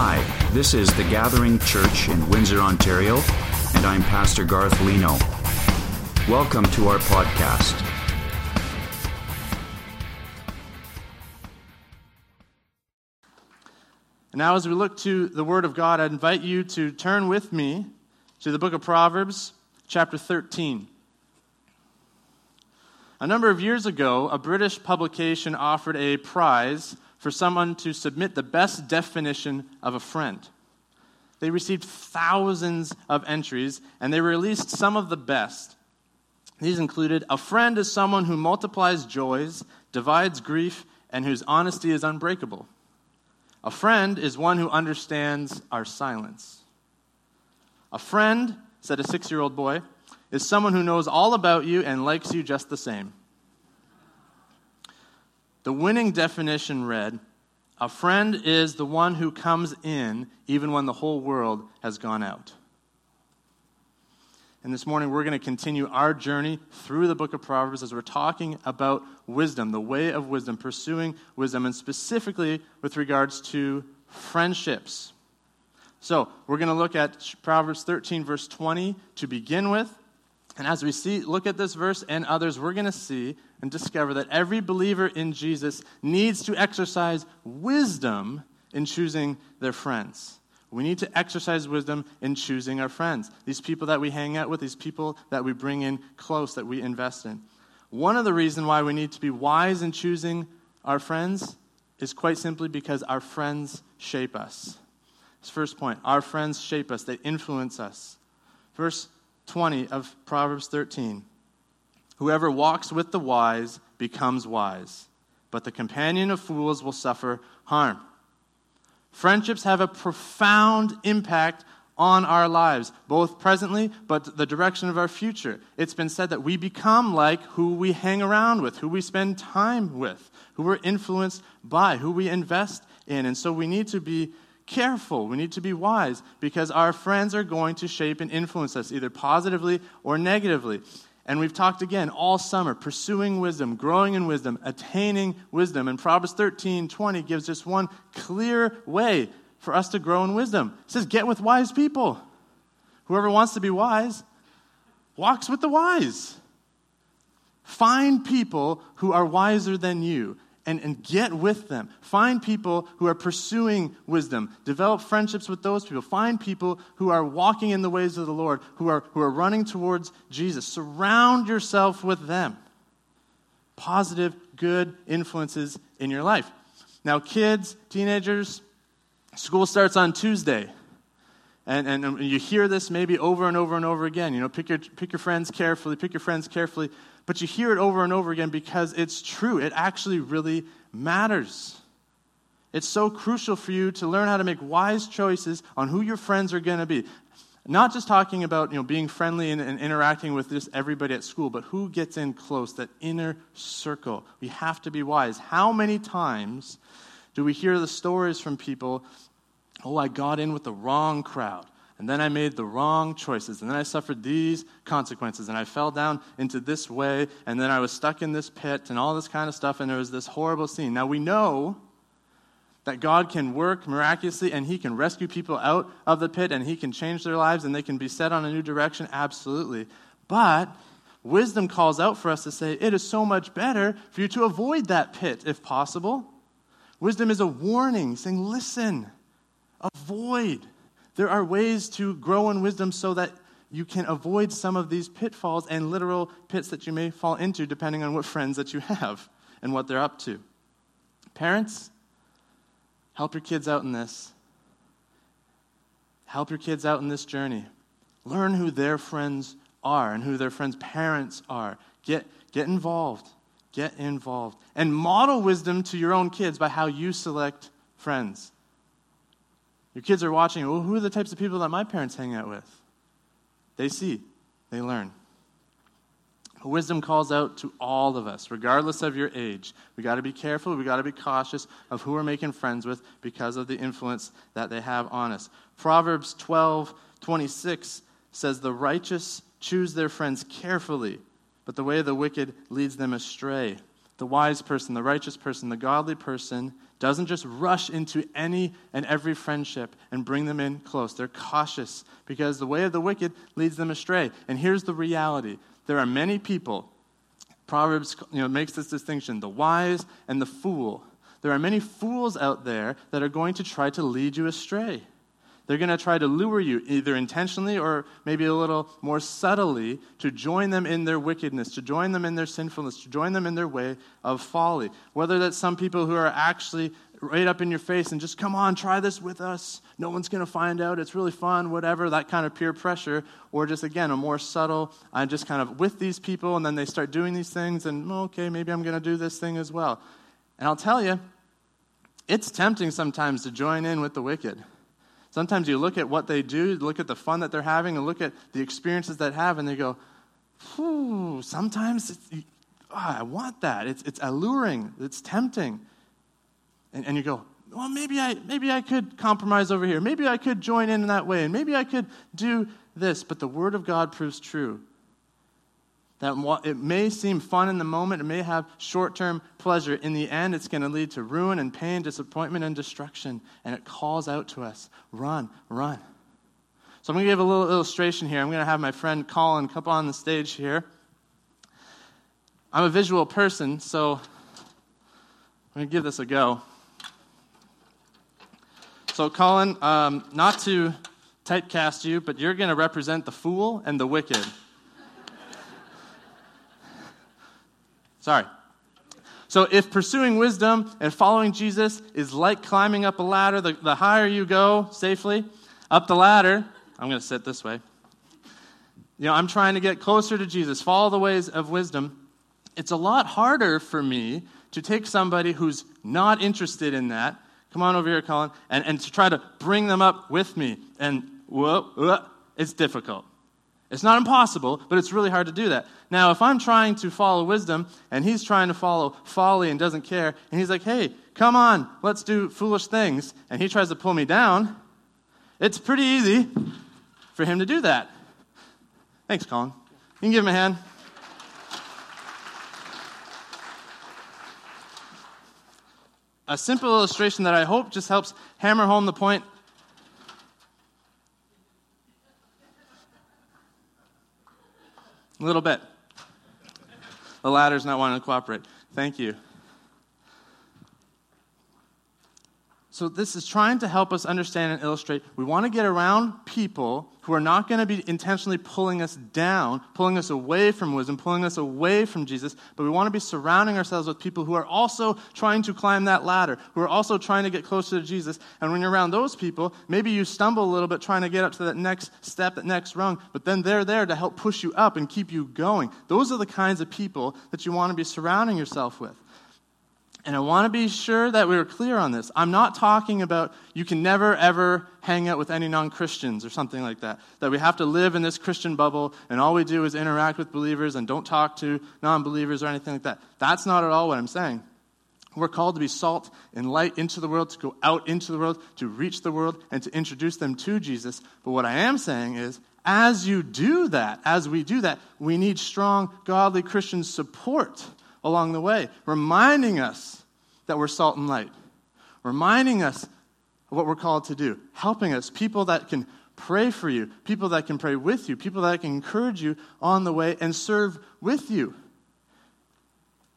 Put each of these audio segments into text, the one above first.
Hi, this is the Gathering Church in Windsor, Ontario, and I'm Pastor Garth Leno. Welcome to our podcast. Now, as we look to the Word of God, I invite you to turn with me to the book of Proverbs, chapter 13. A number of years ago, a British publication offered a prize for someone to submit the best definition of a friend. They received thousands of entries, and they released some of the best. These included A friend is someone who multiplies joys, divides grief, and whose honesty is unbreakable. A friend is one who understands our silence. A friend, said a six year old boy, is someone who knows all about you and likes you just the same. The winning definition read A friend is the one who comes in even when the whole world has gone out. And this morning, we're going to continue our journey through the book of Proverbs as we're talking about wisdom, the way of wisdom, pursuing wisdom, and specifically with regards to friendships. So, we're going to look at Proverbs 13, verse 20 to begin with. And as we see, look at this verse and others, we're going to see and discover that every believer in Jesus needs to exercise wisdom in choosing their friends. We need to exercise wisdom in choosing our friends. These people that we hang out with, these people that we bring in close, that we invest in. One of the reasons why we need to be wise in choosing our friends is quite simply because our friends shape us. This first point our friends shape us, they influence us. Verse 20 of Proverbs 13 Whoever walks with the wise becomes wise, but the companion of fools will suffer harm. Friendships have a profound impact on our lives, both presently, but the direction of our future. It's been said that we become like who we hang around with, who we spend time with, who we're influenced by, who we invest in. And so we need to be careful. We need to be wise because our friends are going to shape and influence us either positively or negatively. And we've talked again all summer, pursuing wisdom, growing in wisdom, attaining wisdom. And Proverbs 13, 20 gives us one clear way for us to grow in wisdom. It says, get with wise people. Whoever wants to be wise walks with the wise. Find people who are wiser than you and, and get with them. Find people who are pursuing wisdom. Develop friendships with those people. Find people who are walking in the ways of the Lord, who are, who are running towards Jesus. Surround yourself with them. Positive, good influences in your life. Now, kids, teenagers, school starts on Tuesday. And, and, you hear this maybe over and over and over again. You know, pick your, pick your friends carefully, pick your friends carefully but you hear it over and over again because it's true. It actually really matters. It's so crucial for you to learn how to make wise choices on who your friends are going to be. Not just talking about you know, being friendly and, and interacting with just everybody at school, but who gets in close, that inner circle. We have to be wise. How many times do we hear the stories from people? Oh, I got in with the wrong crowd and then I made the wrong choices, and then I suffered these consequences, and I fell down into this way, and then I was stuck in this pit, and all this kind of stuff, and there was this horrible scene. Now we know that God can work miraculously, and He can rescue people out of the pit, and He can change their lives, and they can be set on a new direction, absolutely. But wisdom calls out for us to say, it is so much better for you to avoid that pit if possible. Wisdom is a warning saying, listen, avoid. There are ways to grow in wisdom so that you can avoid some of these pitfalls and literal pits that you may fall into depending on what friends that you have and what they're up to. Parents, help your kids out in this. Help your kids out in this journey. Learn who their friends are and who their friends' parents are. Get, get involved. Get involved. And model wisdom to your own kids by how you select friends. Your kids are watching, well, who are the types of people that my parents hang out with? They see, they learn. Wisdom calls out to all of us, regardless of your age. We got to be careful, we got to be cautious of who we're making friends with because of the influence that they have on us. Proverbs 12 26 says, The righteous choose their friends carefully, but the way of the wicked leads them astray. The wise person, the righteous person, the godly person doesn't just rush into any and every friendship and bring them in close. They're cautious because the way of the wicked leads them astray. And here's the reality there are many people, Proverbs you know, makes this distinction the wise and the fool. There are many fools out there that are going to try to lead you astray. They're going to try to lure you, either intentionally or maybe a little more subtly, to join them in their wickedness, to join them in their sinfulness, to join them in their way of folly. Whether that's some people who are actually right up in your face and just come on, try this with us. No one's going to find out. It's really fun, whatever, that kind of peer pressure. Or just, again, a more subtle, I'm just kind of with these people and then they start doing these things and, oh, okay, maybe I'm going to do this thing as well. And I'll tell you, it's tempting sometimes to join in with the wicked. Sometimes you look at what they do, look at the fun that they're having, and look at the experiences that have, and they go, Whew, sometimes oh, I want that. It's, it's alluring, it's tempting. And, and you go, well, maybe I, maybe I could compromise over here. Maybe I could join in, in that way, and maybe I could do this. But the Word of God proves true that it may seem fun in the moment, it may have short term pleasure. In the end, it's going to lead to ruin and pain, disappointment and destruction. And it calls out to us run, run. So I'm going to give a little illustration here. I'm going to have my friend Colin come on the stage here. I'm a visual person, so I'm going to give this a go. So, Colin, um, not to typecast you, but you're going to represent the fool and the wicked. Sorry. So, if pursuing wisdom and following Jesus is like climbing up a ladder, the, the higher you go safely up the ladder, I'm going to sit this way. You know, I'm trying to get closer to Jesus, follow the ways of wisdom. It's a lot harder for me to take somebody who's not interested in that, come on over here, Colin, and, and to try to bring them up with me. And whoa, whoa it's difficult. It's not impossible, but it's really hard to do that. Now, if I'm trying to follow wisdom and he's trying to follow folly and doesn't care, and he's like, hey, come on, let's do foolish things, and he tries to pull me down, it's pretty easy for him to do that. Thanks, Colin. You can give him a hand. A simple illustration that I hope just helps hammer home the point A little bit. The ladder's not wanting to cooperate. Thank you. So, this is trying to help us understand and illustrate. We want to get around people who are not going to be intentionally pulling us down, pulling us away from wisdom, pulling us away from Jesus, but we want to be surrounding ourselves with people who are also trying to climb that ladder, who are also trying to get closer to Jesus. And when you're around those people, maybe you stumble a little bit trying to get up to that next step, that next rung, but then they're there to help push you up and keep you going. Those are the kinds of people that you want to be surrounding yourself with. And I want to be sure that we are clear on this. I'm not talking about you can never, ever hang out with any non Christians or something like that. That we have to live in this Christian bubble and all we do is interact with believers and don't talk to non believers or anything like that. That's not at all what I'm saying. We're called to be salt and light into the world, to go out into the world, to reach the world, and to introduce them to Jesus. But what I am saying is, as you do that, as we do that, we need strong, godly Christian support along the way, reminding us that we're salt and light, reminding us of what we're called to do, helping us, people that can pray for you, people that can pray with you, people that can encourage you on the way and serve with you.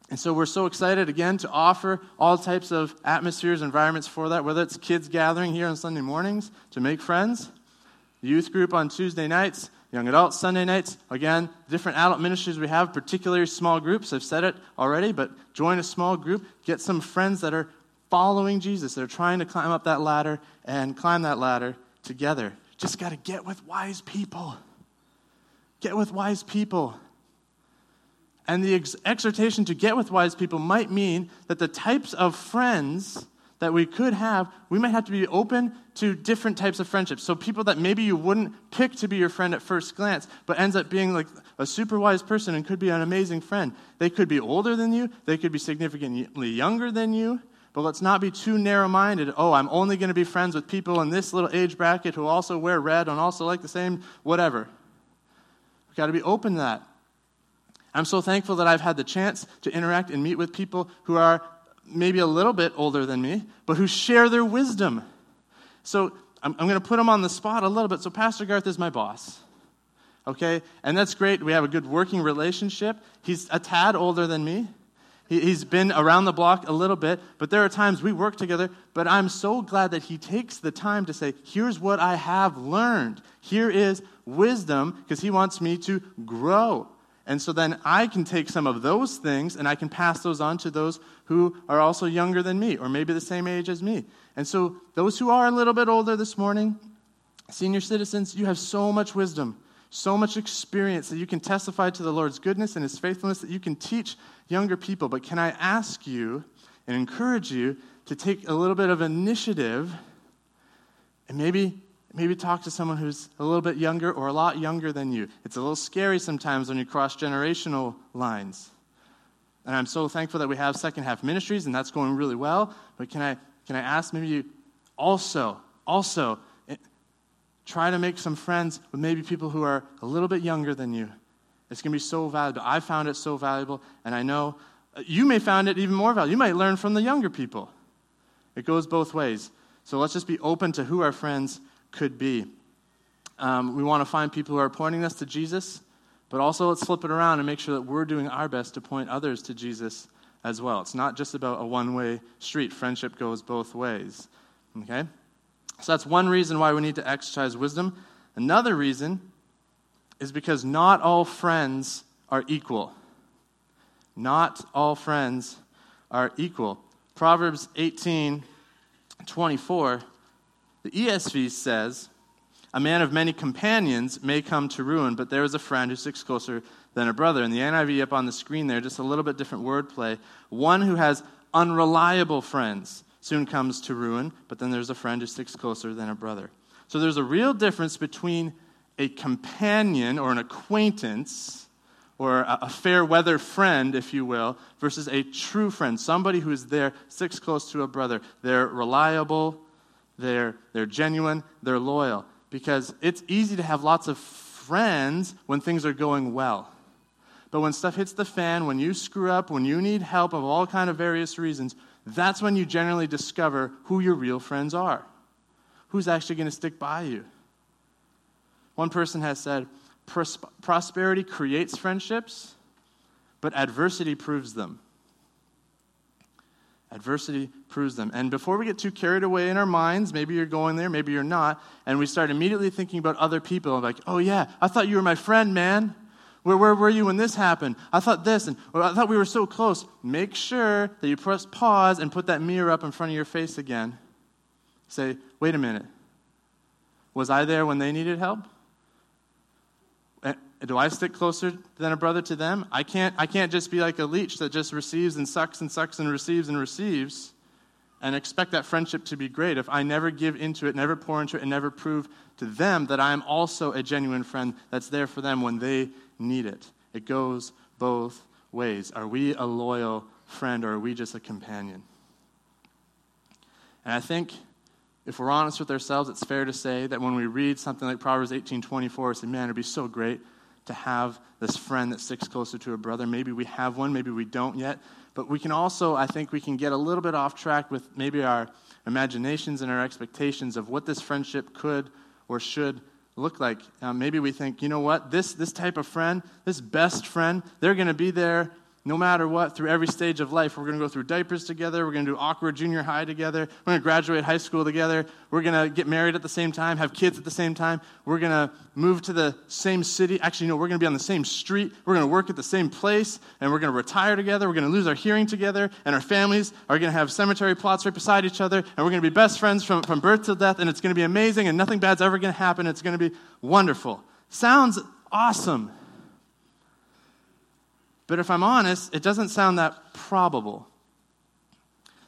And so we're so excited again to offer all types of atmospheres, environments for that, whether it's kids gathering here on Sunday mornings to make friends, youth group on Tuesday nights, young adults Sunday nights. Again, different adult ministries we have, particularly small groups. I've said it already, but join a small group. Get some friends that are following Jesus, that are trying to climb up that ladder and climb that ladder together. Just got to get with wise people. Get with wise people. And the ex- exhortation to get with wise people might mean that the types of friends that we could have, we might have to be open to different types of friendships. So people that maybe you wouldn't pick to be your friend at first glance, but ends up being like a super wise person and could be an amazing friend. They could be older than you, they could be significantly younger than you. But let's not be too narrow minded. Oh, I'm only going to be friends with people in this little age bracket who also wear red and also like the same whatever. We've got to be open to that. I'm so thankful that I've had the chance to interact and meet with people who are maybe a little bit older than me, but who share their wisdom. So I'm, I'm going to put them on the spot a little bit. So Pastor Garth is my boss. Okay? And that's great. We have a good working relationship. He's a tad older than me. He's been around the block a little bit, but there are times we work together. But I'm so glad that he takes the time to say, Here's what I have learned. Here is wisdom, because he wants me to grow. And so then I can take some of those things and I can pass those on to those who are also younger than me or maybe the same age as me. And so those who are a little bit older this morning, senior citizens, you have so much wisdom, so much experience that you can testify to the Lord's goodness and his faithfulness that you can teach younger people. But can I ask you and encourage you to take a little bit of initiative and maybe maybe talk to someone who's a little bit younger or a lot younger than you. It's a little scary sometimes when you cross generational lines. And I'm so thankful that we have second half ministries, and that's going really well. But can I, can I ask maybe you also, also, eh, try to make some friends with maybe people who are a little bit younger than you. It's going to be so valuable. I found it so valuable, and I know uh, you may find it even more valuable. You might learn from the younger people. It goes both ways. So let's just be open to who our friends could be. Um, we want to find people who are pointing us to Jesus, but also let's flip it around and make sure that we're doing our best to point others to Jesus as well. It's not just about a one way street, friendship goes both ways. Okay? So that's one reason why we need to exercise wisdom. Another reason is because not all friends are equal. Not all friends are equal. Proverbs 18 24 the ESV says, A man of many companions may come to ruin, but there is a friend who sticks closer than a brother. And the NIV up on the screen there, just a little bit different wordplay. One who has unreliable friends soon comes to ruin, but then there's a friend who sticks closer than a brother. So there's a real difference between a companion or an acquaintance or a, fair weather friend, if you will, versus a true friend, somebody who is there, sticks close to a brother. They're reliable, they're, they're genuine, they're loyal. Because it's easy to have lots of friends when things are going well. But when stuff hits the fan, when you screw up, when you need help of all kind of various reasons, that's when you generally discover who your real friends are. Who's actually going to stick by you? One person has said, prosperity creates friendships, but adversity proves them. Adversity proves them. And before we get too carried away in our minds, maybe you're going there, maybe you're not, and we start immediately thinking about other people, like, oh yeah, I thought you were my friend, man. Where, where were you when this happened? I thought this, and I thought we were so close. Make sure that you press pause and put that mirror up in front of your face again. Say, wait a minute. Was I there when they needed help? Do I stick closer than a brother to them? I can't, I can't just be like a leech that just receives and sucks and sucks and receives and receives and expect that friendship to be great if I never give into it, never pour into it, and never prove to them that I am also a genuine friend that's there for them when they need it. It goes both ways. Are we a loyal friend or are we just a companion? And I think if we're honest with ourselves, it's fair to say that when we read something like Proverbs 18:24, we say, "Man, it'd be so great to have this friend that sticks closer to a brother. Maybe we have one, maybe we don't yet. But we can also, I think, we can get a little bit off track with maybe our imaginations and our expectations of what this friendship could or should look like. Uh, maybe we think, you know what, this, this type of friend, this best friend, they're going to be there no matter what, through every stage of life. We're going to go through diapers together. We're going to do awkward junior high together. We're going to graduate high school together. We're going to get married at the same time, have kids at the same time. We're going to move to the same city. Actually, no, we're going to be on the same street. We're going to work at the same place, and we're going to retire together. We're going to lose our hearing together, and our families are going to have cemetery plots right beside each other, and we're going to be best friends from, from birth till death, and it's going to be amazing, and nothing bad's ever going to happen. It's going to be wonderful. Sounds awesome. But if I'm honest, it doesn't sound that probable.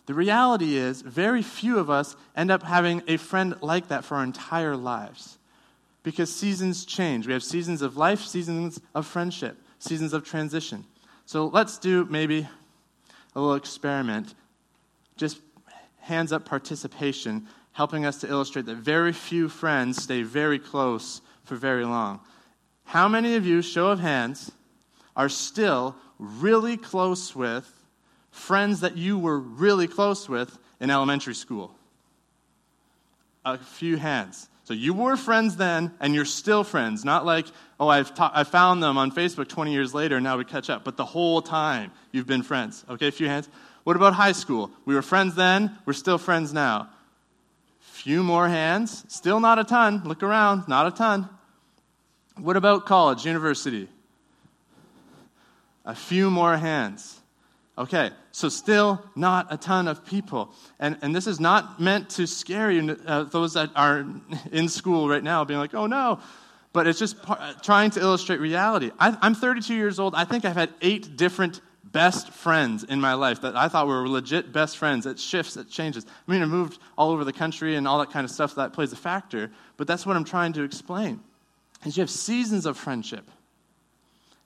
The reality is, very few of us end up having a friend like that for our entire lives. Because seasons change. We have seasons of life, seasons of friendship, seasons of transition. So let's do maybe a little experiment. Just hands up participation, helping us to illustrate that very few friends stay very close for very long. How many of you, show of hands, are still really close with friends that you were really close with in elementary school? A few hands. So you were friends then, and you're still friends. Not like, oh, I've ta- I found them on Facebook 20 years later, and now we catch up. But the whole time you've been friends. Okay, a few hands. What about high school? We were friends then, we're still friends now. Few more hands. Still not a ton. Look around, not a ton. What about college, university? A few more hands. Okay, so still not a ton of people. And, and this is not meant to scare you, uh, those that are in school right now, being like, oh no. But it's just par- trying to illustrate reality. I, I'm 32 years old. I think I've had eight different best friends in my life that I thought were legit best friends. It shifts, it changes. I mean, I moved all over the country and all that kind of stuff, that plays a factor. But that's what I'm trying to explain. Is you have seasons of friendship.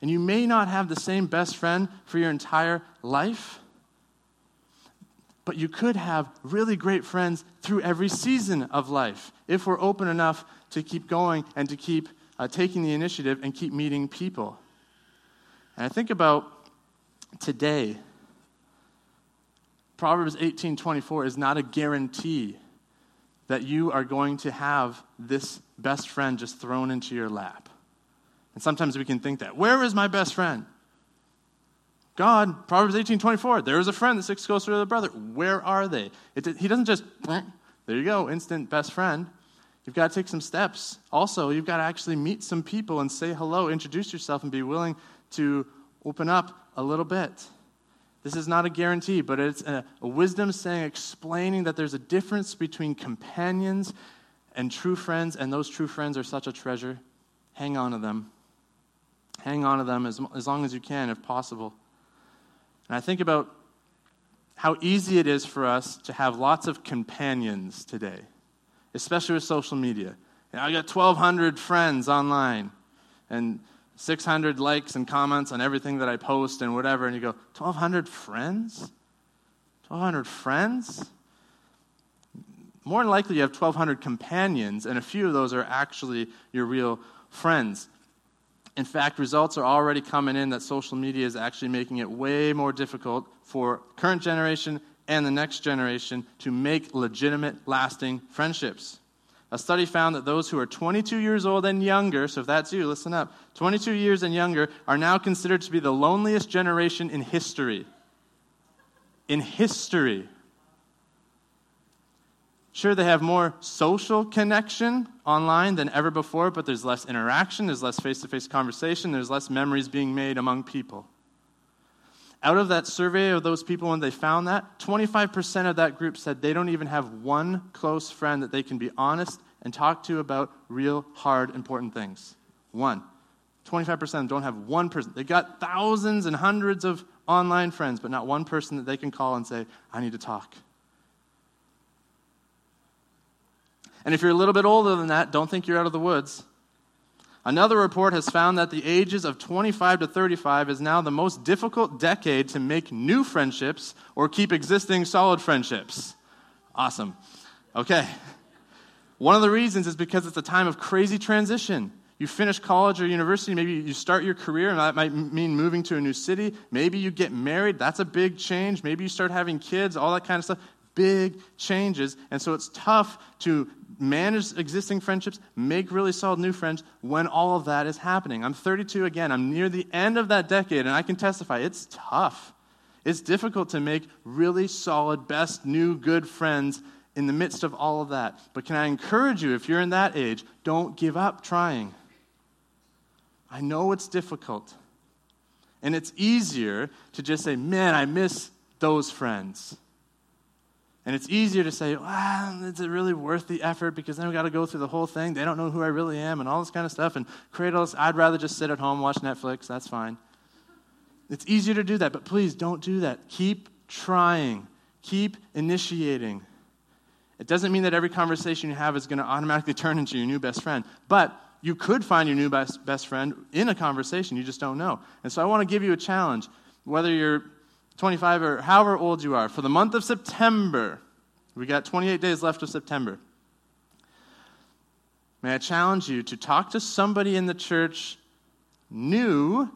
And you may not have the same best friend for your entire life, but you could have really great friends through every season of life if we're open enough to keep going and to keep uh, taking the initiative and keep meeting people. And I think about today. Proverbs 18:24 is not a guarantee that you are going to have this best friend just thrown into your lap. And sometimes we can think that. Where is my best friend? God, Proverbs 18:24. There is a friend that sticks closer to the brother. Where are they? It, he doesn't just there you go, instant best friend. You've got to take some steps. Also, you've got to actually meet some people and say hello, introduce yourself, and be willing to open up a little bit. This is not a guarantee, but it's a, a wisdom saying, explaining that there's a difference between companions and true friends, and those true friends are such a treasure. Hang on to them. Hang on to them as, as long as you can, if possible. And I think about how easy it is for us to have lots of companions today, especially with social media. You know, I got 1,200 friends online, and 600 likes and comments on everything that I post and whatever, and you go, 1,200 friends? 1,200 friends? More than likely, you have 1,200 companions, and a few of those are actually your real friends. In fact, results are already coming in that social media is actually making it way more difficult for current generation and the next generation to make legitimate, lasting friendships. A study found that those who are 22 years old and younger, so if that's you, listen up, 22 years and younger are now considered to be the loneliest generation in history. In history. Sure, they have more social connection online than ever before, but there's less interaction, there's less face to face conversation, there's less memories being made among people. Out of that survey of those people, when they found that, 25% of that group said they don't even have one close friend that they can be honest and talk to about real, hard, important things. One. 25% of them don't have one person. They've got thousands and hundreds of online friends, but not one person that they can call and say, I need to talk. And if you're a little bit older than that, don't think you're out of the woods. Another report has found that the ages of 25 to 35 is now the most difficult decade to make new friendships or keep existing solid friendships. Awesome. Okay. One of the reasons is because it's a time of crazy transition. You finish college or university, maybe you start your career, and that might mean moving to a new city. Maybe you get married, that's a big change. Maybe you start having kids, all that kind of stuff. Big changes. And so it's tough to manage existing friendships, make really solid new friends when all of that is happening. I'm 32 again. I'm near the end of that decade, and I can testify it's tough. It's difficult to make really solid, best, new, good friends in the midst of all of that. But can I encourage you, if you're in that age, don't give up trying. I know it's difficult. And it's easier to just say, man, I miss those friends. And it's easier to say, is it really worth the effort? Because then we got to go through the whole thing. They don't know who I really am and all this kind of stuff. And create all this. I'd rather just sit at home, watch Netflix. That's fine. It's easier to do that, but please don't do that. Keep trying, keep initiating. It doesn't mean that every conversation you have is going to automatically turn into your new best friend, but you could find your new best, best friend in a conversation. You just don't know. And so I want to give you a challenge. Whether you're 25 or however old you are, for the month of September, we got 28 days left of September. May I challenge you to talk to somebody in the church new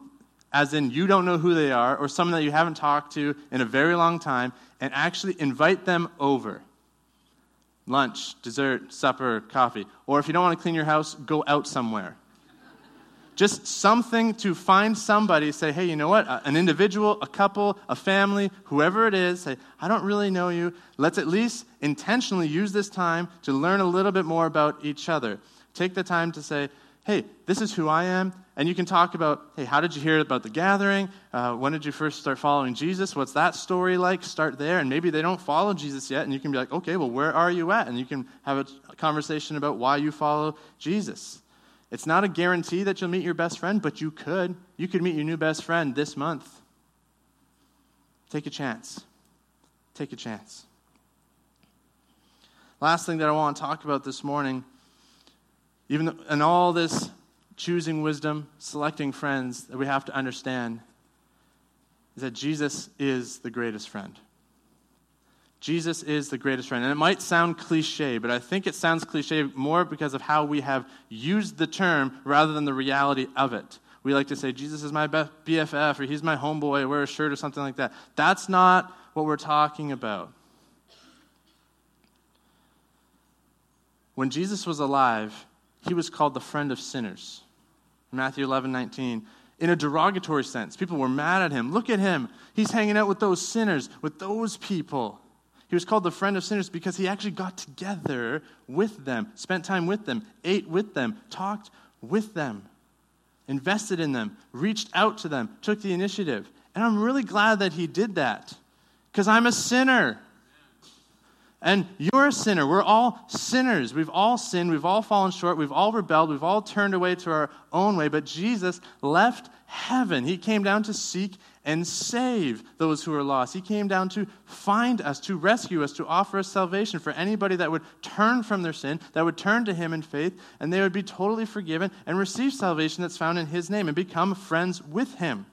as in you don't know who they are, or someone that you haven't talked to in a very long time, and actually invite them over. Lunch, dessert, supper, coffee. Or if you don't want to clean your house, go out somewhere. Just something to find somebody, say, hey, you know what? An individual, a couple, a family, whoever it is, say, I don't really know you. Let's at least intentionally use this time to learn a little bit more about each other. Take the time to say, hey, this is who I am. And you can talk about, hey, how did you hear about the gathering? Uh, when did you first start following Jesus? What's that story like? Start there. And maybe they don't follow Jesus yet. And you can be like, okay, well, where are you at? And you can have a conversation about why you follow Jesus. It's not a guarantee that you'll meet your best friend, but you could. You could meet your new best friend this month. Take a chance. Take a chance. Last thing that I want to talk about this morning even in all this choosing wisdom, selecting friends, that we have to understand is that Jesus is the greatest friend. Jesus is the greatest friend. And it might sound cliche, but I think it sounds cliche more because of how we have used the term rather than the reality of it. We like to say, Jesus is my BFF, or he's my homeboy, wear a shirt, or something like that. That's not what we're talking about. When Jesus was alive, he was called the friend of sinners. Matthew 11, 19. In a derogatory sense, people were mad at him. Look at him. He's hanging out with those sinners, with those people. He was called the friend of sinners because he actually got together with them, spent time with them, ate with them, talked with them, invested in them, reached out to them, took the initiative. And I'm really glad that he did that because I'm a sinner. And you're a sinner. We're all sinners. We've all sinned. We've all fallen short. We've all rebelled. We've all turned away to our own way. But Jesus left heaven. He came down to seek and save those who are lost. He came down to find us, to rescue us, to offer us salvation for anybody that would turn from their sin, that would turn to Him in faith, and they would be totally forgiven and receive salvation that's found in His name and become friends with Him.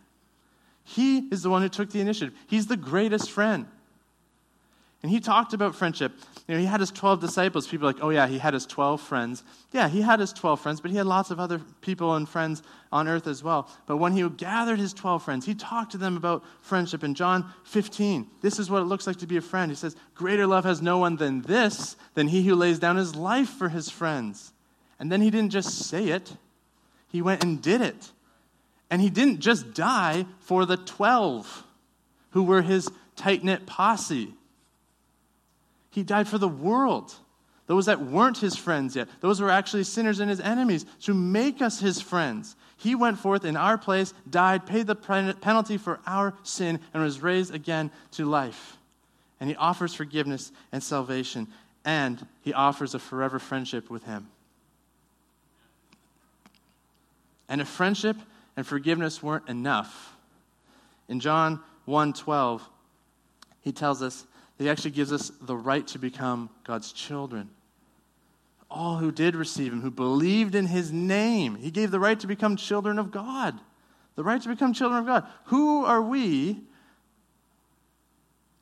He is the one who took the initiative. He's the greatest friend. And he talked about friendship. You know, he had his 12 disciples. People are like, oh, yeah, he had his 12 friends. Yeah, he had his 12 friends, but he had lots of other people and friends on earth as well. But when he gathered his 12 friends, he talked to them about friendship. In John 15, this is what it looks like to be a friend. He says, Greater love has no one than this, than he who lays down his life for his friends. And then he didn't just say it, he went and did it. And he didn't just die for the 12 who were his tight knit posse. He died for the world, those that weren't his friends yet, those who were actually sinners and his enemies, to make us his friends. He went forth in our place, died, paid the penalty for our sin, and was raised again to life. And he offers forgiveness and salvation, and he offers a forever friendship with him. And if friendship and forgiveness weren't enough, in John 1:12, he tells us he actually gives us the right to become God's children. All who did receive him, who believed in his name, he gave the right to become children of God. The right to become children of God. Who are we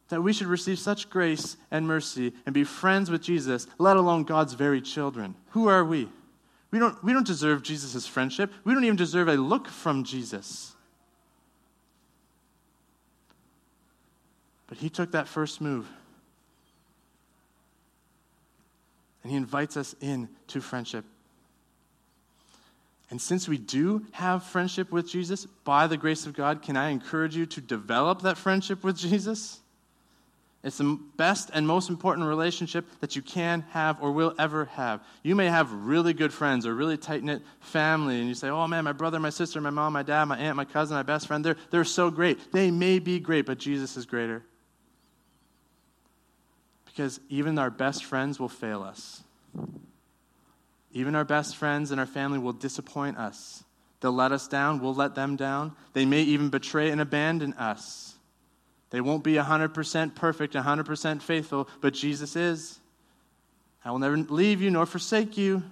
that we should receive such grace and mercy and be friends with Jesus, let alone God's very children? Who are we? We don't, we don't deserve Jesus' friendship. We don't even deserve a look from Jesus. But he took that first move. And he invites us in to friendship. And since we do have friendship with Jesus, by the grace of God, can I encourage you to develop that friendship with Jesus? It's the best and most important relationship that you can have or will ever have. You may have really good friends or really tight knit family, and you say, Oh man, my brother, my sister, my mom, my dad, my aunt, my cousin, my best friend, they're, they're so great. They may be great, but Jesus is greater. Because even our best friends will fail us. Even our best friends and our family will disappoint us. They'll let us down, we'll let them down. They may even betray and abandon us. They won't be 100% perfect, 100% faithful, but Jesus is. I will never leave you nor forsake you.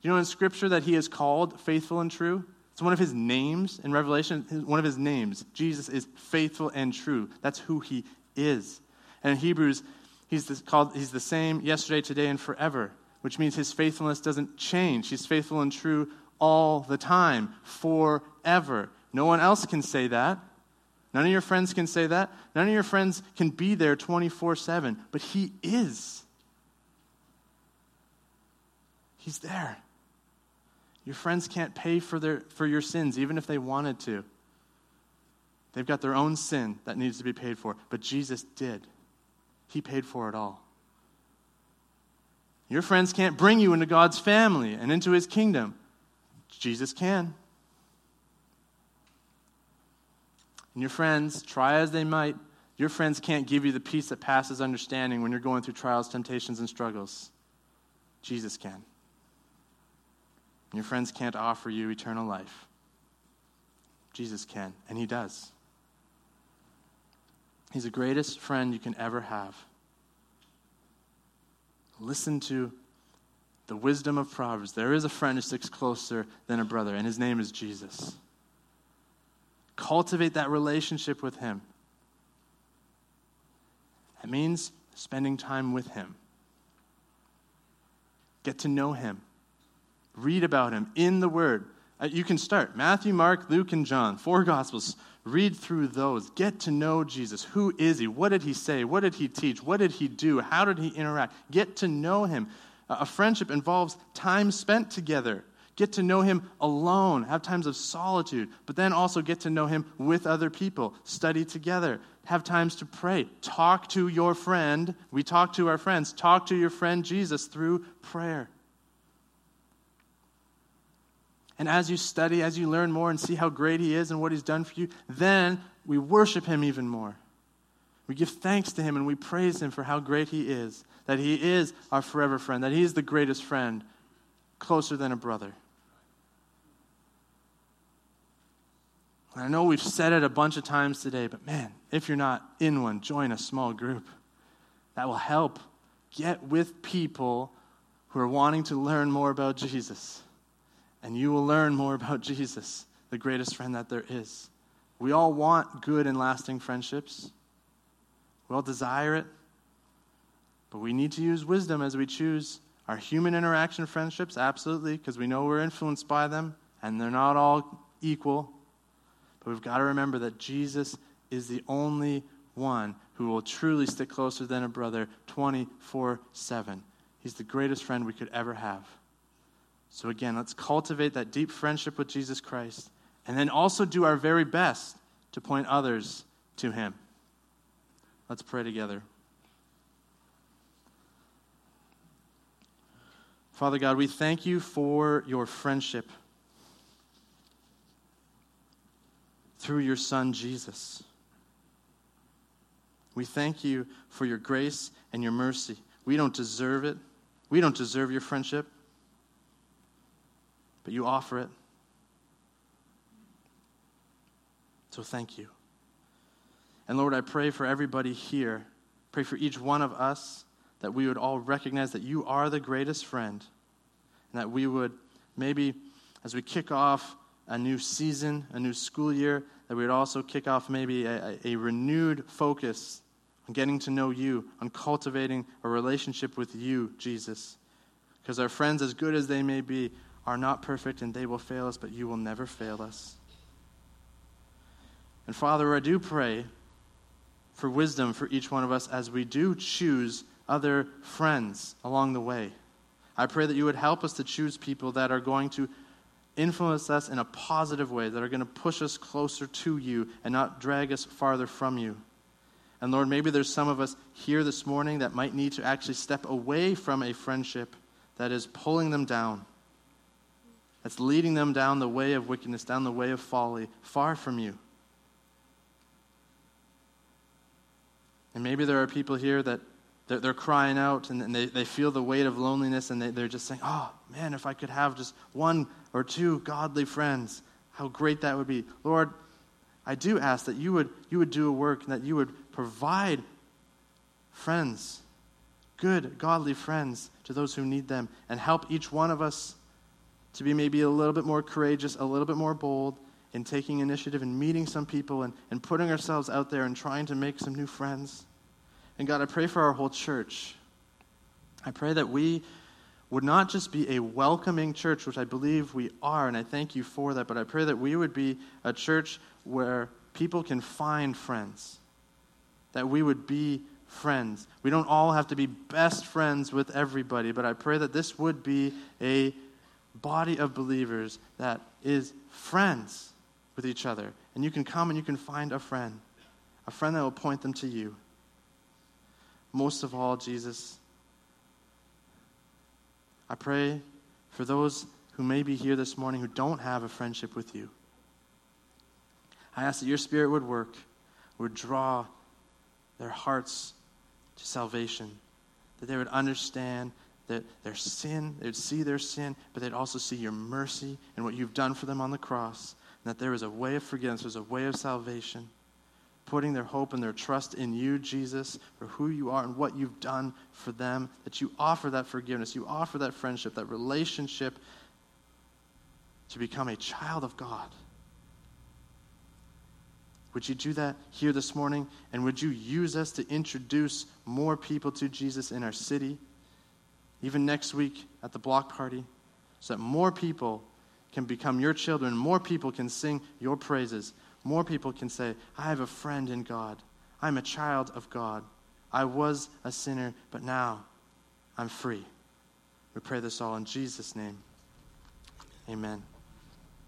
You know in Scripture that He is called faithful and true? It's one of His names in Revelation, one of His names. Jesus is faithful and true. That's who He is. And in Hebrews, He's the, called, he's the same yesterday, today, and forever, which means his faithfulness doesn't change. He's faithful and true all the time, forever. No one else can say that. None of your friends can say that. None of your friends can be there 24 7, but He is. He's there. Your friends can't pay for, their, for your sins, even if they wanted to. They've got their own sin that needs to be paid for, but Jesus did. He paid for it all. Your friends can't bring you into God's family and into His kingdom. Jesus can. And your friends, try as they might, your friends can't give you the peace that passes understanding when you're going through trials, temptations, and struggles. Jesus can. And your friends can't offer you eternal life. Jesus can, and He does. He's the greatest friend you can ever have. Listen to the wisdom of Proverbs. There is a friend who sticks closer than a brother, and his name is Jesus. Cultivate that relationship with Him. It means spending time with Him. Get to know Him. Read about Him in the Word. Uh, you can start Matthew, Mark, Luke, and John, four Gospels. Read through those. Get to know Jesus. Who is He? What did He say? What did He teach? What did He do? How did He interact? Get to know Him. A friendship involves time spent together. Get to know him alone, have times of solitude, but then also get to know him with other people. Study together, have times to pray. Talk to your friend. We talk to our friends. Talk to your friend Jesus through prayer. And as you study, as you learn more and see how great he is and what he's done for you, then we worship him even more. We give thanks to him and we praise him for how great he is, that he is our forever friend, that he is the greatest friend, closer than a brother. I know we've said it a bunch of times today, but man, if you're not in one, join a small group. That will help. Get with people who are wanting to learn more about Jesus. And you will learn more about Jesus, the greatest friend that there is. We all want good and lasting friendships. We all desire it. But we need to use wisdom as we choose our human interaction friendships, absolutely, because we know we're influenced by them, and they're not all equal. But we've got to remember that Jesus is the only one who will truly stick closer than a brother 24 7. He's the greatest friend we could ever have. So, again, let's cultivate that deep friendship with Jesus Christ and then also do our very best to point others to Him. Let's pray together. Father God, we thank you for your friendship. through your Son, Jesus. We thank you for your grace and your mercy. We don't deserve it. We don't deserve your friendship, but you offer it. So thank you. And Lord, I pray for everybody here, pray for each one of us that we would all recognize that you are the greatest friend, and that we would maybe, as we kick off a new season, a new school year, that we would also kick off maybe a, a, renewed focus on getting to know you, on cultivating a relationship with you, Jesus. Because our friends, as good as they may be, are not perfect and they will fail us, but you will never fail us. And Father, I do pray for wisdom for each one of us as we do choose other friends along the way. I pray that you would help us to choose people that are going to influence us in a positive way, that are going to push us closer to you and not drag us farther from you. And Lord, maybe there's some of us here this morning that might need to actually step away from a friendship that is pulling them down, that's leading them down the way of wickedness, down the way of folly, far from you. And maybe there are people here that they're, they're crying out and they, they feel the weight of loneliness and they, they're just saying, oh, man, if I could have just one or two godly friends, how great that would be. Lord, I do ask that you would, you would do a work and that you would provide friends, good, godly friends to those who need them, and help each one of us to be maybe a little bit more courageous, a little bit more bold in taking initiative and meeting some people and, and putting ourselves out there and trying to make some new friends. And God, I pray for our whole church. I pray that we would not just be a welcoming church, which I believe we are, and I thank you for that, but I pray that we would be a church where people can find friends, that we would be friends. We don't all have to be best friends with everybody, but I pray that this would be a body of believers that is friends with each other. And you can come and you can find a friend, a friend that will point them to you. Most of all, Jesus, I pray for those who may be here this morning who don't have a friendship with you. I ask that your Spirit would work, would draw their hearts to salvation, that they would understand that their sin, they would see their sin, but they'd also see your mercy and what you've done for them on the cross, and that there is a way of forgiveness, there's a way of salvation putting their hope and their trust in you, Jesus, for who you are and what you've done for them, that you offer that forgiveness, you offer that friendship, that relationship to become a child of God. Would you do that here this morning? And would you use us to introduce more people to Jesus in our city, even next week at the block party, so that more people can become your children, more people can sing your praises, more people can say, I have a friend in God. I'm a child of God. I was a sinner, but now I'm free. We pray this all in Jesus' name. Amen.